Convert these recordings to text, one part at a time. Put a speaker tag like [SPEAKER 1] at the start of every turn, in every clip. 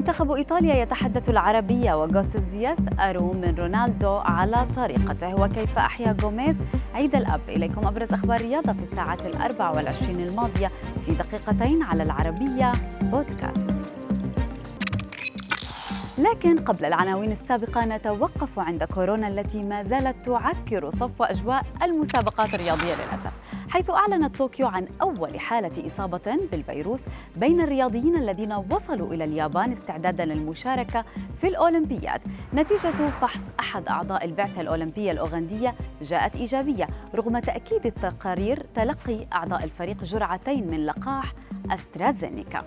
[SPEAKER 1] منتخب إيطاليا يتحدث العربية وغوسز يثأر من رونالدو على طريقته وكيف أحيا غوميز؟ عيد الأب. إليكم أبرز أخبار الرياضة في الساعات الأربع والعشرين الماضية في دقيقتين على العربية بودكاست. لكن قبل العناوين السابقة نتوقف عند كورونا التي ما زالت تعكر صفو أجواء المسابقات الرياضية للأسف. حيث أعلنت طوكيو عن أول حالة إصابة بالفيروس بين الرياضيين الذين وصلوا إلى اليابان استعدادا للمشاركة في الأولمبياد. نتيجة فحص أحد أعضاء البعثة الأولمبية الأوغندية جاءت إيجابية رغم تأكيد التقارير تلقي أعضاء الفريق جرعتين من لقاح أسترازينيكا.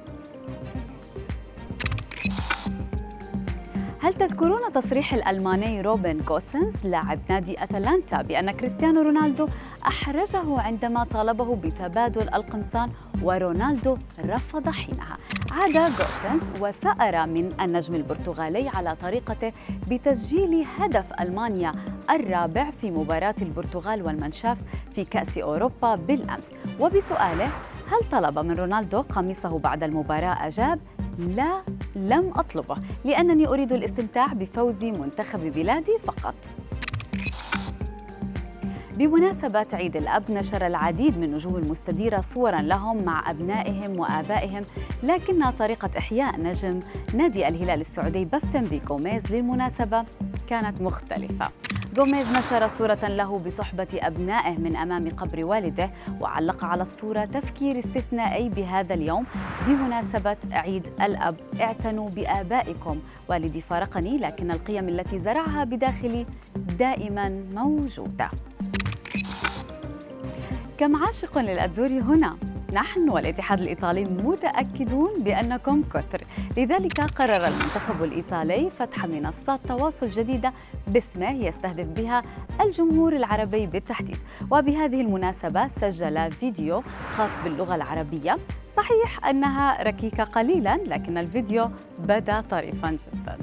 [SPEAKER 1] هل تذكرون تصريح الألماني روبن كوسنس لاعب نادي أتلانتا بأن كريستيانو رونالدو أحرجه عندما طالبه بتبادل القمصان ورونالدو رفض حينها. عاد غوسنس وثأر من النجم البرتغالي على طريقته بتسجيل هدف ألمانيا الرابع في مباراة البرتغال والمنشاف في كأس أوروبا بالأمس. وبسؤاله هل طلب من رونالدو قميصه بعد المباراة؟ أجاب لا لم أطلبه لأنني أريد الاستمتاع بفوز منتخب بلادي فقط. بمناسبة عيد الأب نشر العديد من نجوم المستديرة صورا لهم مع أبنائهم وآبائهم لكن طريقة إحياء نجم نادي الهلال السعودي بفتن جوميز للمناسبة كانت مختلفة. جوميز نشر صورة له بصحبة أبنائه من أمام قبر والده وعلق على الصورة تفكير استثنائي بهذا اليوم بمناسبة عيد الأب. اعتنوا بآبائكم. والدي فارقني لكن القيم التي زرعها بداخلي دائما موجودة. كم عاشق للأتزوري هنا؟ نحن والاتحاد الإيطالي متأكدون بأنكم كثر لذلك قرر المنتخب الإيطالي فتح منصات تواصل جديدة باسمه يستهدف بها الجمهور العربي بالتحديد. وبهذه المناسبة سجل فيديو خاص باللغة العربية. صحيح أنها ركيكة قليلا لكن الفيديو بدا طريفا جدا.